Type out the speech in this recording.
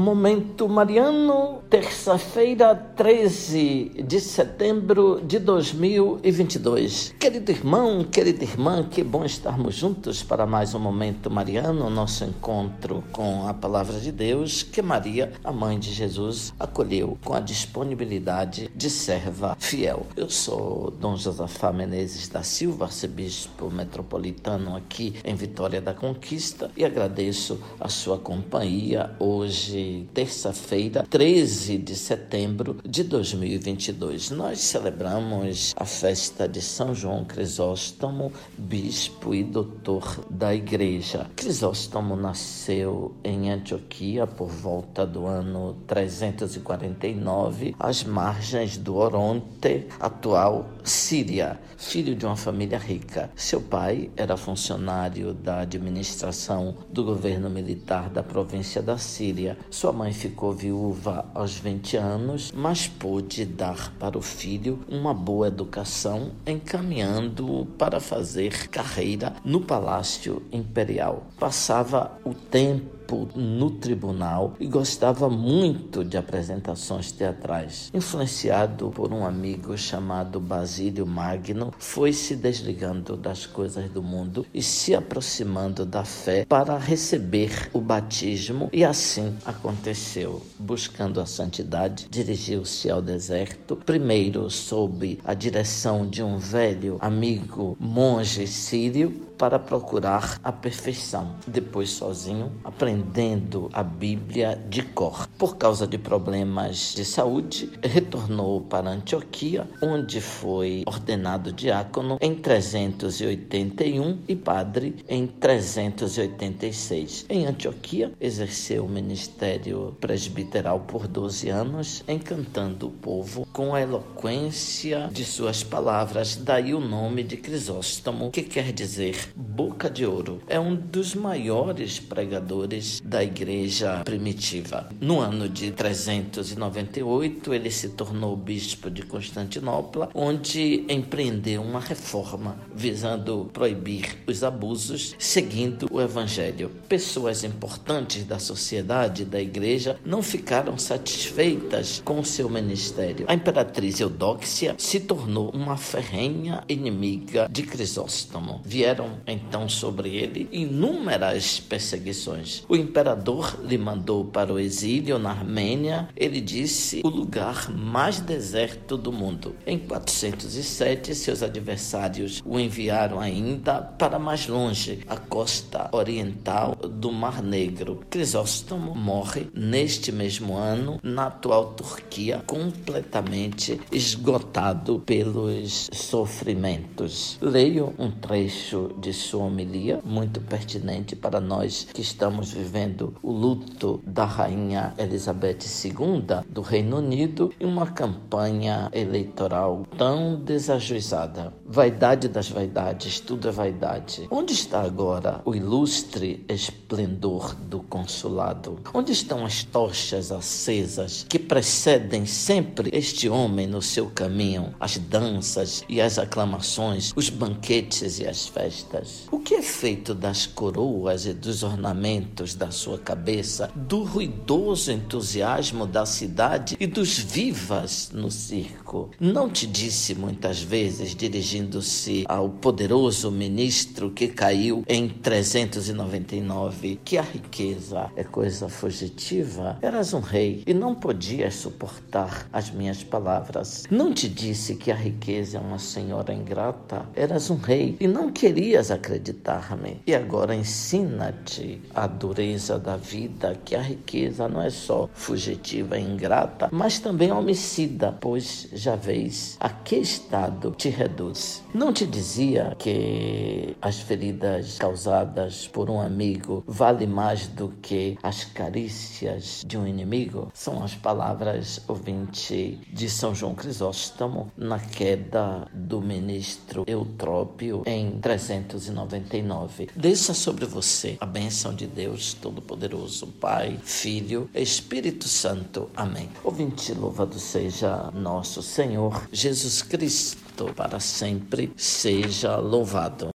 Momento Mariano, terça-feira, 13 de setembro de 2022. Querido irmão, querida irmã, que bom estarmos juntos para mais um Momento Mariano, nosso encontro com a Palavra de Deus, que Maria, a mãe de Jesus, acolheu com a disponibilidade de serva fiel. Eu sou Dom Josafá Menezes da Silva, arcebispo metropolitano aqui em Vitória da Conquista, e agradeço a sua companhia hoje terça-feira, 13 de setembro de 2022. Nós celebramos a festa de São João Crisóstomo, bispo e doutor da Igreja. Crisóstomo nasceu em Antioquia por volta do ano 349, às margens do Oronte, atual Síria, filho de uma família rica. Seu pai era funcionário da administração do governo militar da província da Síria. Sua mãe ficou viúva aos 20 anos, mas pôde dar para o filho uma boa educação, encaminhando-o para fazer carreira no Palácio Imperial. Passava o tempo no tribunal e gostava muito de apresentações teatrais. Influenciado por um amigo chamado Basílio Magno, foi se desligando das coisas do mundo e se aproximando da fé para receber o batismo, e assim aconteceu. Buscando a santidade, dirigiu-se ao deserto, primeiro sob a direção de um velho amigo monge sírio para procurar a perfeição. Depois, sozinho, aprendendo a Bíblia de cor. Por causa de problemas de saúde, retornou para Antioquia, onde foi ordenado diácono em 381 e padre em 386. Em Antioquia, exerceu o ministério presbiteral por 12 anos, encantando o povo com a eloquência de suas palavras. Daí o nome de Crisóstomo, que quer dizer Boca de Ouro é um dos maiores pregadores da igreja primitiva. No ano de 398, ele se tornou bispo de Constantinopla, onde empreendeu uma reforma visando proibir os abusos, seguindo o evangelho. Pessoas importantes da sociedade da igreja não ficaram satisfeitas com seu ministério. A imperatriz Eudóxia se tornou uma ferrenha inimiga de Crisóstomo. Vieram então sobre ele inúmeras perseguições. O imperador lhe mandou para o exílio na Armênia. Ele disse o lugar mais deserto do mundo. Em 407, seus adversários o enviaram ainda para mais longe, a costa oriental do Mar Negro. Crisóstomo morre neste mesmo ano na atual Turquia, completamente esgotado pelos sofrimentos. Leio um trecho de sua homilia, muito pertinente para nós que estamos vivendo o luto da rainha Elizabeth II do Reino Unido e uma campanha eleitoral tão desajuizada. Vaidade das vaidades, tudo é vaidade. Onde está agora o ilustre esplendor do consulado? Onde estão as tochas acesas que precedem sempre este homem no seu caminho? As danças e as aclamações, os banquetes e as festas. O que é feito das coroas e dos ornamentos da sua cabeça, do ruidoso entusiasmo da cidade e dos vivas no circo? Não te disse muitas vezes, dirigindo-se ao poderoso ministro que caiu em 399, que a riqueza é coisa fugitiva? Eras um rei e não podias suportar as minhas palavras. Não te disse que a riqueza é uma senhora ingrata? Eras um rei e não querias acreditar-me. E agora ensina-te a dureza da vida, que a riqueza não é só fugitiva e ingrata, mas também homicida, pois já vês a que estado te reduz. Não te dizia que as feridas causadas por um amigo vale mais do que as carícias de um inimigo? São as palavras ouvinte de São João Crisóstomo na queda do ministro Eutrópio em 300 299. Desça sobre você a bênção de Deus Todo-Poderoso, Pai, Filho, Espírito Santo. Amém. Ouvinte, louvado seja nosso Senhor Jesus Cristo, para sempre seja louvado.